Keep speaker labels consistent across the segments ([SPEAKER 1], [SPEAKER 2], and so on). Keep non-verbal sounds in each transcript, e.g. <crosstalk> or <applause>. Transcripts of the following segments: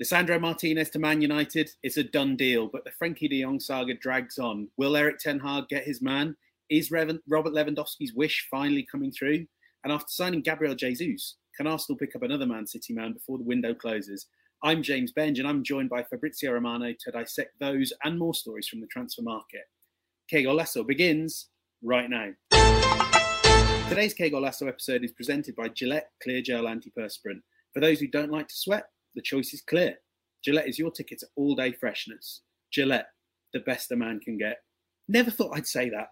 [SPEAKER 1] Lisandro Martinez to Man United, it's a done deal, but the Frenkie de Jong saga drags on. Will Erik Ten Hag get his man? Is Robert Lewandowski's wish finally coming through? And after signing Gabriel Jesus, can Arsenal pick up another Man City man before the window closes? I'm James Benge, and I'm joined by Fabrizio Romano to dissect those and more stories from the transfer market. Que Golazo begins right now. Today's Que Golazo episode is presented by Gillette Clear Gel Antiperspirant. For those who don't like to sweat, the choice is clear. Gillette is your ticket to all day freshness. Gillette, the best a man can get. Never thought I'd say that.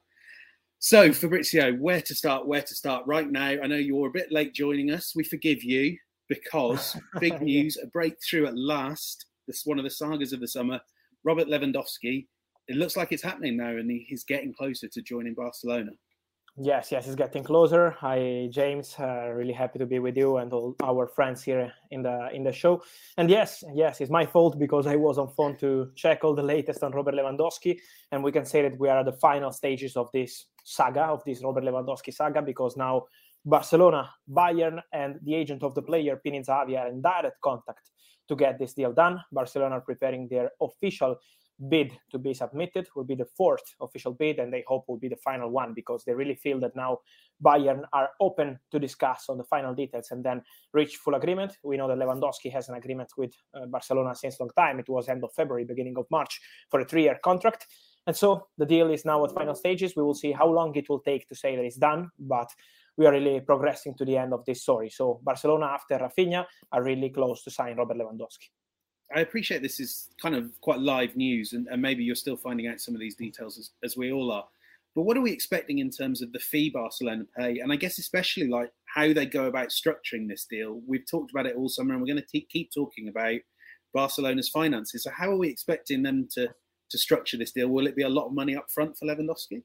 [SPEAKER 1] So, Fabrizio, where to start? Where to start right now? I know you're a bit late joining us. We forgive you because <laughs> big news, a breakthrough at last. This is one of the sagas of the summer. Robert Lewandowski. It looks like it's happening now, and he's getting closer to joining Barcelona.
[SPEAKER 2] Yes, yes, it's getting closer. Hi, James. Uh, really happy to be with you and all our friends here in the in the show. And yes, yes, it's my fault because I was on phone to check all the latest on Robert Lewandowski, and we can say that we are at the final stages of this saga of this Robert Lewandowski saga because now Barcelona, Bayern, and the agent of the player Pini Zahavi are in direct contact to get this deal done. Barcelona are preparing their official bid to be submitted will be the fourth official bid and they hope will be the final one because they really feel that now bayern are open to discuss on the final details and then reach full agreement. We know that lewandowski has an agreement with uh, barcelona since long time. It was end of february beginning of march for a three-year contract. And so the deal is now at final stages. We will see how long it will take to say that it's done but we are really progressing to the end of this story. So barcelona after rafinha are really close to sign robert lewandowski
[SPEAKER 1] I appreciate this is kind of quite live news, and, and maybe you're still finding out some of these details as, as we all are. But what are we expecting in terms of the fee Barcelona pay, and I guess especially like how they go about structuring this deal? We've talked about it all summer, and we're going to keep talking about Barcelona's finances. So how are we expecting them to to structure this deal? Will it be a lot of money up front for Lewandowski?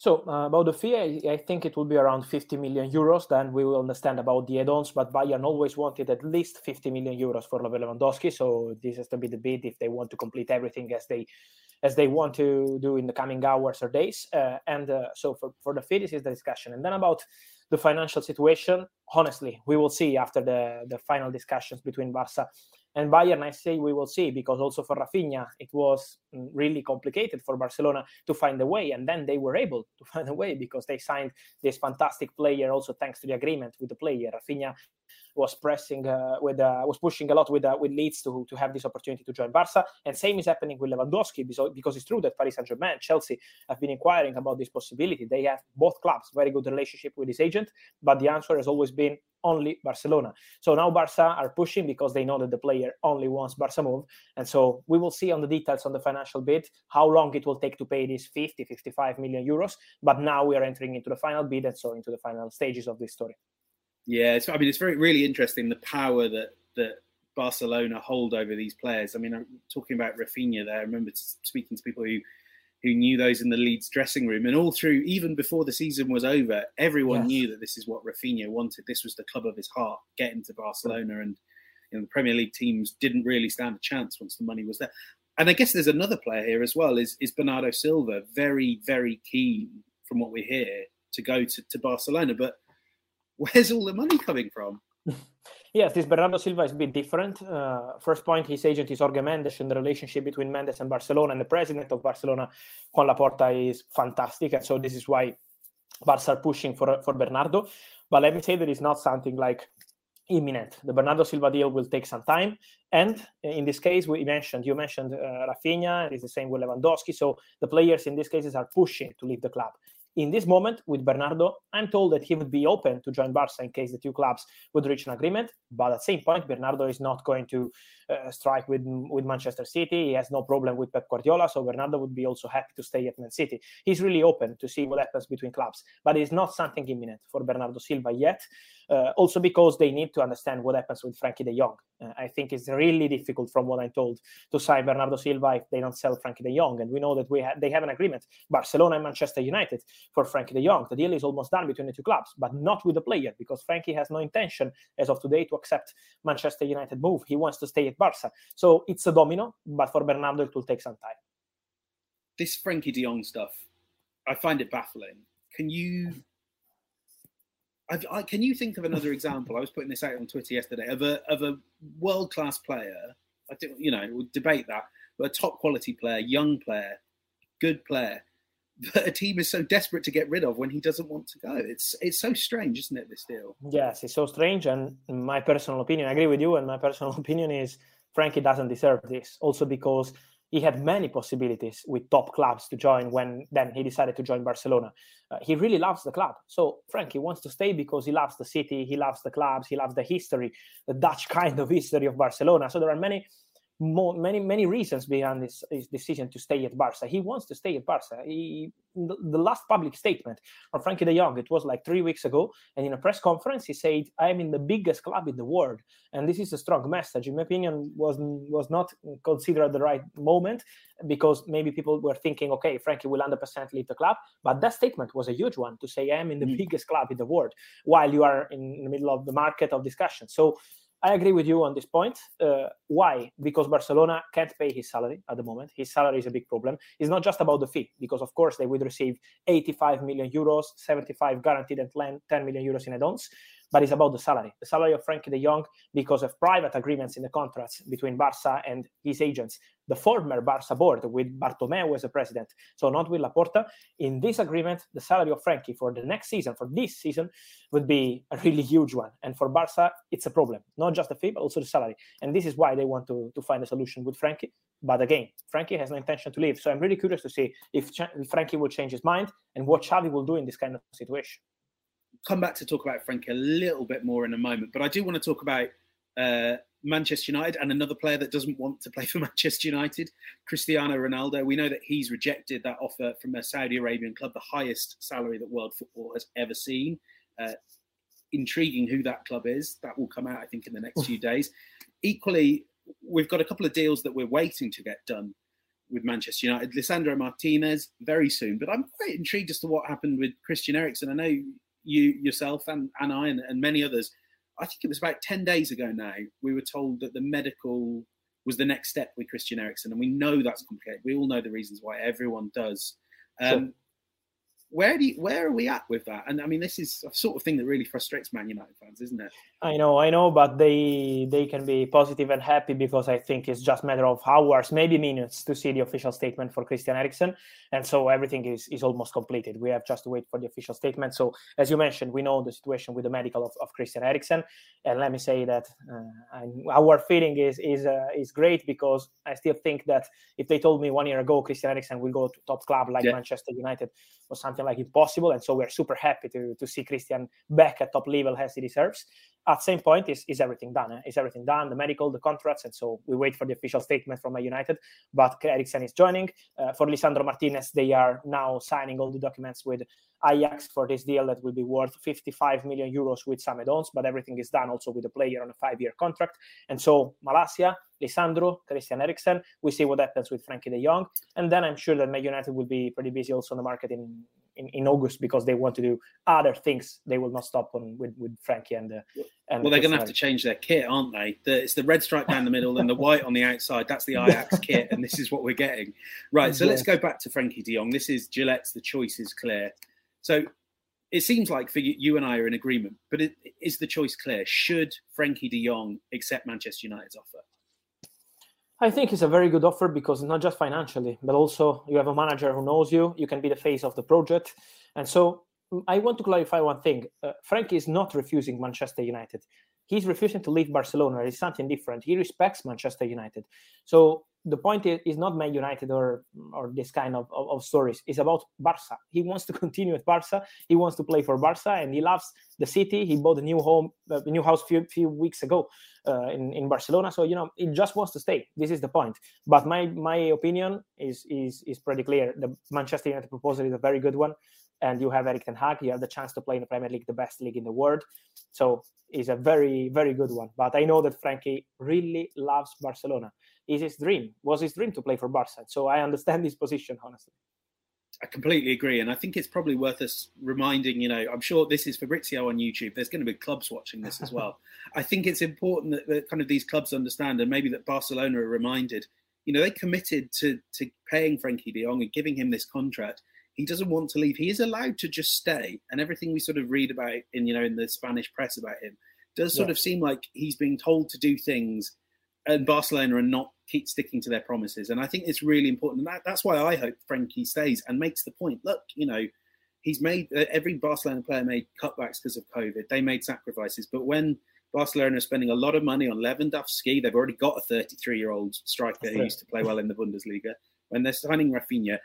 [SPEAKER 2] So uh, about the fee, I, I, think it will be around 50 million euros. Then we will understand about the add-ons. But Bayern always wanted at least 50 million euros for Lewandowski. So this has to be the bid if they want to complete everything as they as they want to do in the coming hours or days. Uh, and uh, so for, for the fee, this is the discussion. And then about the financial situation, honestly, we will see after the, the final discussions between Barca and Bayern, I say we will see because also for Rafinha, it was mm, really complicated for Barcelona to find a way. And then they were able to <laughs> find a way because they signed this fantastic player also thanks to the agreement with the player. Rafinha was pressing uh, with uh, was pushing a lot with uh, with Leeds to to have this opportunity to join Barca. And same is happening with Lewandowski because, it's true that Paris Saint Germain, Chelsea have been inquiring about this possibility. They have both clubs very good relationship with his agent, but the answer has always been only Barcelona. So now Barca are pushing because they know that the player only wants Barca move. And so we will see on the details on the financial bid how long it will take to pay these 50, 55 million euros. But now we are entering into the final bid and so into the final stages of this story.
[SPEAKER 1] Yeah, I mean, it's very really interesting the power that that Barcelona hold over these players. I mean, I'm talking about Rafinha there. I remember speaking to people who who knew those in the Leeds dressing room, and all through, even before the season was over, everyone yes. knew that this is what Rafinha wanted. This was the club of his heart, getting to Barcelona, and you know, the Premier League teams didn't really stand a chance once the money was there. And I guess there's another player here as well. Is is Bernardo Silva very very keen, from what we hear, to go to, to Barcelona, but where's all the money coming from? <laughs>
[SPEAKER 2] yes, this Bernardo Silva is a bit different. Uh, first point, his agent is Jorge Mendes, and the relationship between Mendes and Barcelona and the president of Barcelona, Juan Laporta, is fantastic. And so this is why Barca are pushing for, for Bernardo. But let me say that it's not something like imminent. The Bernardo Silva deal will take some time. And in this case, we mentioned, you mentioned uh, Rafinha, it's the same with Lewandowski. So the players in these cases are pushing to leave the club in this moment with Bernardo, I'm told that he would be open to join Barca in case the two clubs would reach an agreement. But at the same point, Bernardo is not going to uh, strike with with Manchester City. He has no problem with Pep Guardiola, so Bernardo would be also happy to stay at Man City. He's really open to see what happens between clubs, but it's not something imminent for Bernardo Silva yet. Uh, also because they need to understand what happens with Frenkie De Jong. Uh, I think it's really difficult, from what I'm told, to sign Bernardo Silva if they don't sell Frenkie De Jong. And we know that we ha- they have an agreement, Barcelona and Manchester United, for Frenkie De Jong. The deal is almost done between the two clubs, but not with the player because Frenkie has no intention as of today to accept Manchester United move. He wants to stay at Barca. So it's a domino, but for Bernardo, it will take some time.
[SPEAKER 1] This Frenkie de Jong stuff, I find it baffling. Can you I, can you think of another example? I was putting this out on Twitter yesterday of a of a world class player I think you know we'll debate that, but a top quality player, young player, good player, that a team is so desperate to get rid of when he doesn't want to go. It's it's so strange, isn't it? This deal.
[SPEAKER 2] Yes, it's so strange. And my personal opinion, I agree with you. And my personal <laughs> opinion is Frenkie doesn't deserve this. Also because he had many possibilities with top clubs to join when then he decided to join Barcelona. Uh, he really loves the club. So Frenkie wants to stay because he loves the city, he loves the clubs, he loves the history, the Dutch <laughs> kind of history of Barcelona. So there are many more, many many reasons behind this, his decision to stay at Barca. He wants to stay at Barca. He, the, the, last public statement from Frenkie De Jong, it was like three weeks ago, and in a press conference he said, "I am in the biggest club in the world," and this is a strong message. In my opinion, was was not considered the right moment because maybe people were thinking, "Okay, Frenkie will 100% leave the club," but that statement was a huge one to say, "I am in the mm. biggest club in the world," while you are in the middle of the market of discussion. So I agree with you on this point. Uh, why? Because Barcelona can't pay his salary at the moment. His salary is a big problem. It's not just about the fee, because of course they would receive 85 million euros, 75 guaranteed and 10 million euros in add-ons but it's about the salary. The salary of Frenkie de Jong, because of private agreements in the contracts between Barca and his agents, the former Barca board with Bartomeu as the president, so not with Laporta. In this agreement, the salary of Frenkie for the next season, for this season, would be a really huge one. And for Barca, it's a problem, not just the fee, but also the salary. And this is why they want to, to find a solution with Frenkie. But again, Frenkie has no intention to leave. So I'm really curious to see if, Ch- if Frenkie will change his mind and what Xavi will do in this kind of situation
[SPEAKER 1] come back to talk about Frenkie a little bit more in a moment, but I do want to talk about uh, Manchester United and another player that doesn't want to play <laughs> for Manchester United, Cristiano Ronaldo. We know that he's rejected that offer from a Saudi Arabian club, the highest salary that world football has ever seen. Uh, intriguing who that club is. That will come out, I think, in the next few days. Equally, we've got a couple of deals that we're waiting to get done with Manchester United. Lisandro Martinez very soon, but I'm quite intrigued as to what happened with Christian Eriksen. I know you yourself and, and I and, and many others, I think it was about 10 days ago now, we were told that the medical was the next step with Christian Eriksen. And we know that's complicated. We all know the reasons why everyone does. Um, sure where do you, where are we at with that? And I mean, this is a sort of thing that really frustrates Man United fans, isn't it?
[SPEAKER 2] I know, I know, but they they can be positive and happy because I think it's just a matter of hours, maybe minutes, to see the official statement for Christian Eriksen, and so everything is is almost completed. We have just to wait for the official statement. So, as you mentioned, we know the situation with the medical of, of Christian Eriksen, and let me say that uh, our feeling is is uh, is great because I still think that if they told me one year ago Christian Eriksen will go to top club like yeah. Manchester United or something something like impossible. And so we're super happy to, to see Christian back at top level as he deserves. At same point, is, is everything done? Eh? Is everything done? The medical, the contracts, and so we wait for the official statement from United. But Eriksen is joining. Uh, for Lisandro Martinez, they are now signing all the documents with Ajax for this deal that will be worth 55 million euros with some add-ons, but everything is done also with the player on a five-year contract. And so Malacia, Lisandro, Christian Eriksen, we see what happens with Frenkie de Jong. And then I'm sure that Man United will be pretty busy also on the market in in, in August because they want to do other things. They will not stop on with, with Frenkie and, uh,
[SPEAKER 1] and well, they're going to have to change their kit, aren't they? The, it's the red stripe down the middle and the white on the outside. That's the Ajax <laughs> kit, and this is what we're getting. Right. So yeah. let's go back to Frenkie De Jong. This is Gillette's. The choice is clear. So it seems like for you, you and I are in agreement, but it, is the choice clear? Should Frenkie De Jong accept Manchester United's offer?
[SPEAKER 2] I think it's a very good offer because not just financially, but also you have a manager who knows you. You can be the face of the project, and so mm, I want to clarify one thing. Uh, Frenkie is not refusing Manchester United. He's refusing to leave Barcelona. It's something different. He respects Manchester United. So the point is, not Man United or or this kind of, of, of, stories. It's about Barca. He wants to <laughs> continue at Barca. He wants to play for Barca, and he loves the city. He bought a new home, a new house few few weeks ago uh, in in Barcelona. So you know, he just wants to stay. This is the point. But my my opinion is is is pretty clear. The Manchester United proposal is a very good one, and you have Erik ten Hag. You have the chance to play in the Premier League, the best league in the world. So it's a very very good one. But I know that Frenkie really loves Barcelona is his dream. Was his dream to play for Barca. So I understand his position, honestly.
[SPEAKER 1] I completely agree, and I think it's probably worth us reminding. You know, I'm sure this is Fabrizio on YouTube. There's going to be clubs watching this as well. <laughs> I think it's important that, that kind of these clubs understand, and maybe that Barcelona are reminded. You know, they committed to to paying Frenkie De Jong and giving him this contract. He doesn't want to leave. He is allowed to just stay, and everything we sort of read about in you know in the Spanish press about him does sort yeah. of seem like he's being told to do things and Barcelona are not keep sticking to their promises. And I think it's really important. And that, that's why I hope Frenkie stays and makes the point. Look, you know, he's made uh, every Barcelona player made cutbacks because of COVID. They made sacrifices, but when Barcelona are spending a lot of money on Lewandowski, they've already got a 33 year old striker who used to play well in the Bundesliga. When they're signing Rafinha,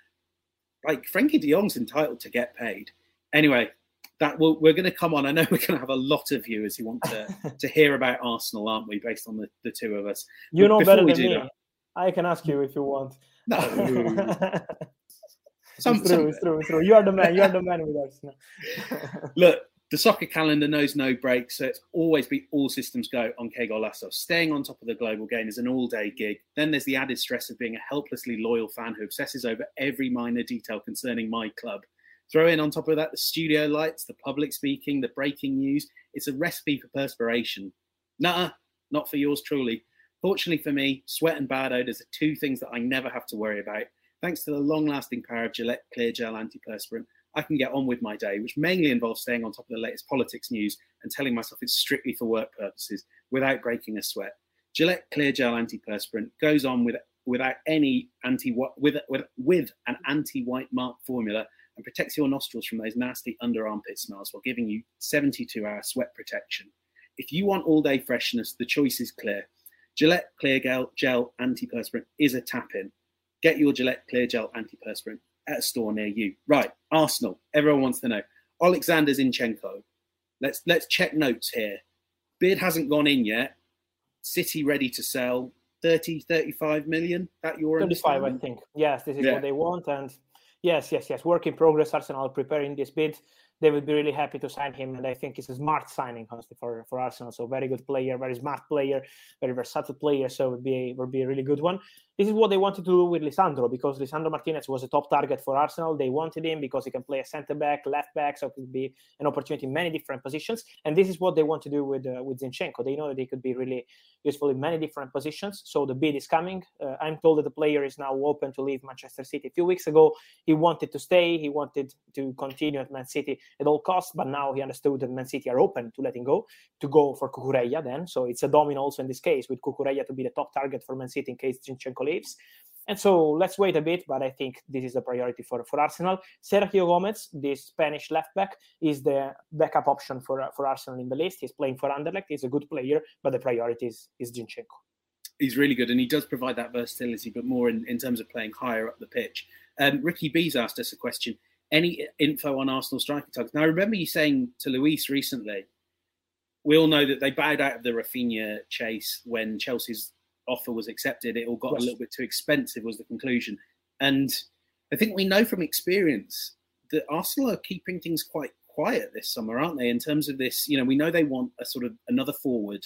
[SPEAKER 1] like Frenkie De Jong's entitled to get paid. Anyway, that will, we're going to come on. I know <laughs> we're going to have a lot of viewers who want to, <laughs> to hear about Arsenal, aren't we? Based on the, the two of us.
[SPEAKER 2] You know better than me. That, I can ask you if you want. <laughs>
[SPEAKER 1] No.
[SPEAKER 2] some, it's true, some, it's true, it's true. You are the man. You are the man with us.
[SPEAKER 1] Look, the soccer calendar knows no breaks, so it's always be all systems go on Que Golazo. Staying on top of the global game is an all-day gig. Then there's the added stress of being a helplessly loyal fan who obsesses over every minor detail concerning my club. Throw in on top of that the studio lights, the public speaking, the breaking news. It's a recipe for perspiration. Nah, not for yours truly. Fortunately for me, sweat and bad odors are two things that I never have to worry about. Thanks to the long lasting power of Gillette Clear Gel Antiperspirant, I can get on with my day, which mainly involves staying on top of the latest politics news and telling myself it's strictly for work purposes without breaking a sweat. Gillette Clear Gel Antiperspirant goes on with, without any anti with, with, with an anti white mark formula and protects your nostrils from those nasty under armpit smells while giving you 72 hour sweat protection. If you want all day freshness, the choice is clear. Gillette Clear Gel, Gel Antiperspirant is a tap in. Get your Gillette Clear Gel Antiperspirant at a store near you. Right, Arsenal. Everyone wants to know. Alexander Zinchenko. Let's let's check notes here. Bid hasn't gone in yet. City ready to sell 30, 35 million. That your
[SPEAKER 2] 35, I think. Yes, this is yeah. what they want. And yes, yes, yes. Work in progress. Arsenal preparing this bid they would be really happy to sign him. And I think it's a smart signing, honestly, for, for Arsenal. So very good player, very smart player, very versatile player. So it would be would be a really good one. This is what they wanted to do with Lisandro because Lisandro Martinez was a top target for Arsenal. They wanted him because he can play a centre back, left back, so it could be an opportunity in many different positions. And this is what they want to do with uh, with Zinchenko. They know that he could be really useful in many different positions. So the bid is coming. Uh, I'm told that the player is now open to leave Manchester City. A few weeks ago, he wanted to stay. He wanted to continue at Man City at all costs, but now he understood that Man City are open to letting go to go for Cucurella. Then, so it's a domino also in this case with Cucurella to be the top target for Man City in case Zinchenko And so let's wait a bit, but I think this is a priority for, for Arsenal. Sergio Gomez, this Spanish left back, is the backup option for, for Arsenal in the list. He's playing for Anderlecht. He's a good player, but the priority is, is Zinchenko.
[SPEAKER 1] He's really good, and he does provide that versatility, but more in, in terms of playing higher up the pitch. Um, Ricky B's asked us a question. Any info on Arsenal striker tugs? Now, I remember you saying to Luis recently, we all know that they bowed out of the Rafinha chase when Chelsea's offer was accepted, it all got yes. a little bit too expensive, was the conclusion. And I think we know from experience that Arsenal are keeping things quite quiet this summer, aren't they? In terms of this, you know, we know they want a sort of another forward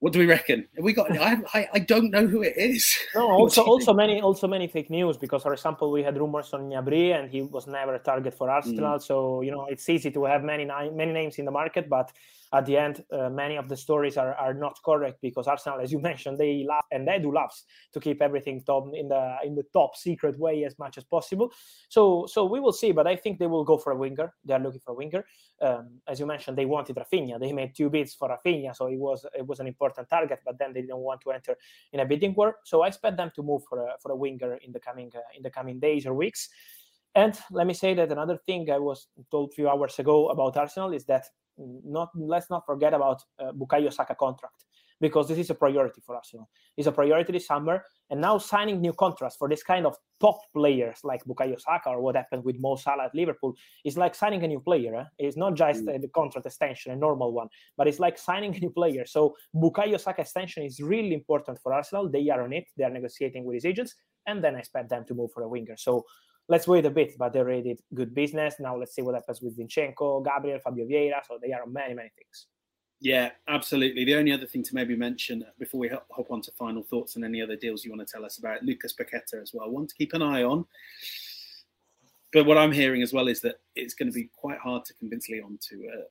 [SPEAKER 1] what do we reckon? Have we got? I, I, I don't know who it is.
[SPEAKER 2] No, <laughs> also also many also many fake news because, for example, we had rumors on Gnabry and he was never a target for Arsenal. Mm. So you know it's easy to have many many names in the market, but at the end, uh, many of the stories are, are not correct because Arsenal, as you <laughs> mentioned, they love and they do love to keep everything top in the in the top secret way as much as possible. So so we will see, but I think they will go for a winger. They are looking for a winger. Um, as you mentioned, they wanted Rafinha. They made two bids for Rafinha, so it was it was an important target. But then they didn't want to enter in a bidding war. So I expect them to move for a for a winger in the coming uh, in the coming days or weeks. And let me say that another thing I was told a few hours ago about Arsenal is that not let's not forget about uh, Bukayo Saka contract because this is a priority for Arsenal. It's a priority this summer, and now signing new contracts for this kind of top players like Bukayo Saka or what happened with Mo Salah at Liverpool is like signing a new player. Eh? It's not just mm. the contract extension, a normal one, but it's like signing a new player. So Bukayo Saka extension is really important for Arsenal. They are on it. They are negotiating with his agents, and then I expect them to move for a winger. So let's wait a bit, but they already did good business. Now let's see what happens with Zinchenko, Gabriel, Fabio Vieira. So they are on many, many things.
[SPEAKER 1] Yeah, absolutely. The only other thing to maybe mention before we hop on to final thoughts and any other deals you want to tell us about, Lucas Paqueta as well. One to keep an eye on. But what I'm hearing as well is that it's going to be quite hard to convince Lyon to uh,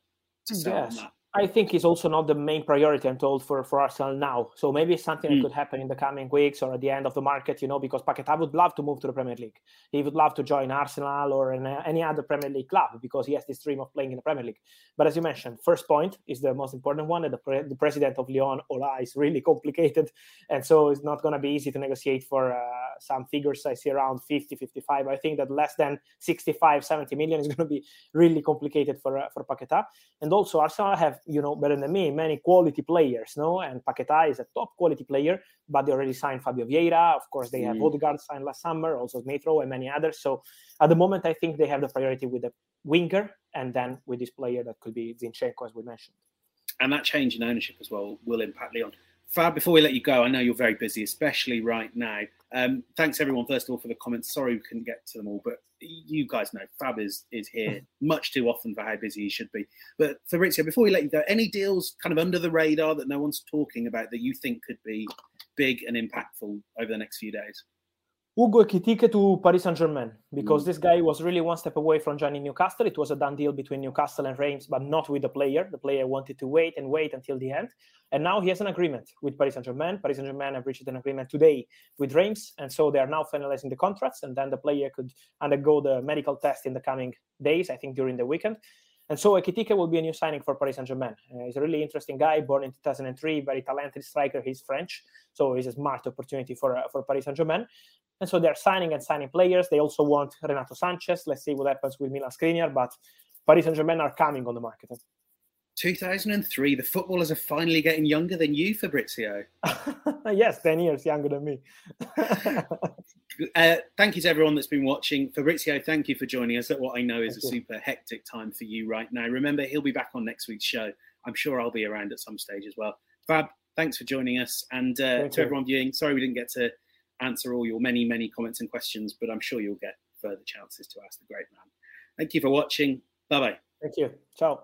[SPEAKER 1] to sell yes. on that.
[SPEAKER 2] I think is also not the main priority, I'm told, for, for Arsenal now. So maybe it's something mm. that hmm. could happen in the coming weeks or at the end of the market, you know, because Paqueta would love to move to the Premier League. He would love to join Arsenal or any other Premier League club because he has this dream of playing in the Premier League. But as you mentioned, first point is the most important one. And the, pre- the president of Lyon, Aulas, is really <laughs> complicated. And so it's not going to be easy to negotiate for uh, some figures I see around 50, 55. I think that less than 65, 70 million is <laughs> going to be really complicated for, uh, for Paqueta. And also, Arsenal have you know better than me many quality players no? And Paqueta is a top quality player but they already signed Fabio Vieira. Of course they mm. have Odegaard signed last summer also Metro and many others. So at the moment I think they have the priority with the winger and then with this player that could be Zinchenko as we mentioned.
[SPEAKER 1] And that change in ownership as well will impact Lyon Fab, before we let you go, I know you're very busy, especially right now. Um, thanks everyone, first of all, for the comments. Sorry we couldn't get to them all, but you guys know Fab is is here <laughs> much too often for how busy he should be. But Fabrizio, before we let you go, any deals kind of under the radar that no one's talking about that you think could be big and impactful over the next few days?
[SPEAKER 2] Ugo Ekitike to Paris Saint Germain because mm. this guy was really one step away from joining Newcastle. It was a done deal between Newcastle and Reims, but not with the player. The player wanted to wait and wait until the end. And now he has an agreement with Paris Saint Germain. Paris Saint Germain have reached an agreement today with Reims. And so they are now finalizing the contracts. And then the player could undergo the medical test in the coming days, I think during the weekend. And so Ekitike will be a new signing for Paris Saint Germain. Uh, he's a really interesting guy, born in 2003, very talented striker. He's French, so it's a smart opportunity for uh, for Paris Saint Germain. And so they're signing and signing players. They also want Renato Sanchez. Let's see what happens with Milan Skriniar, but Paris Saint Germain are coming on the market.
[SPEAKER 1] 2003, the footballers are finally getting younger than you, Fabrizio. <laughs>
[SPEAKER 2] yes, 10 years younger than me. <laughs>
[SPEAKER 1] uh, thank you to everyone that's been watching. Fabrizio, thank you for joining us at what I know is thank a you. super hectic time for you right now. Remember, he'll be back on next week's show. I'm sure I'll be around at some stage as well. Fab, thanks for joining us. And uh, to you. everyone viewing, sorry we didn't get to answer all your many, many comments and questions, but I'm sure you'll get further chances to ask the great man. Thank you for watching. Bye bye.
[SPEAKER 2] Thank you. Ciao.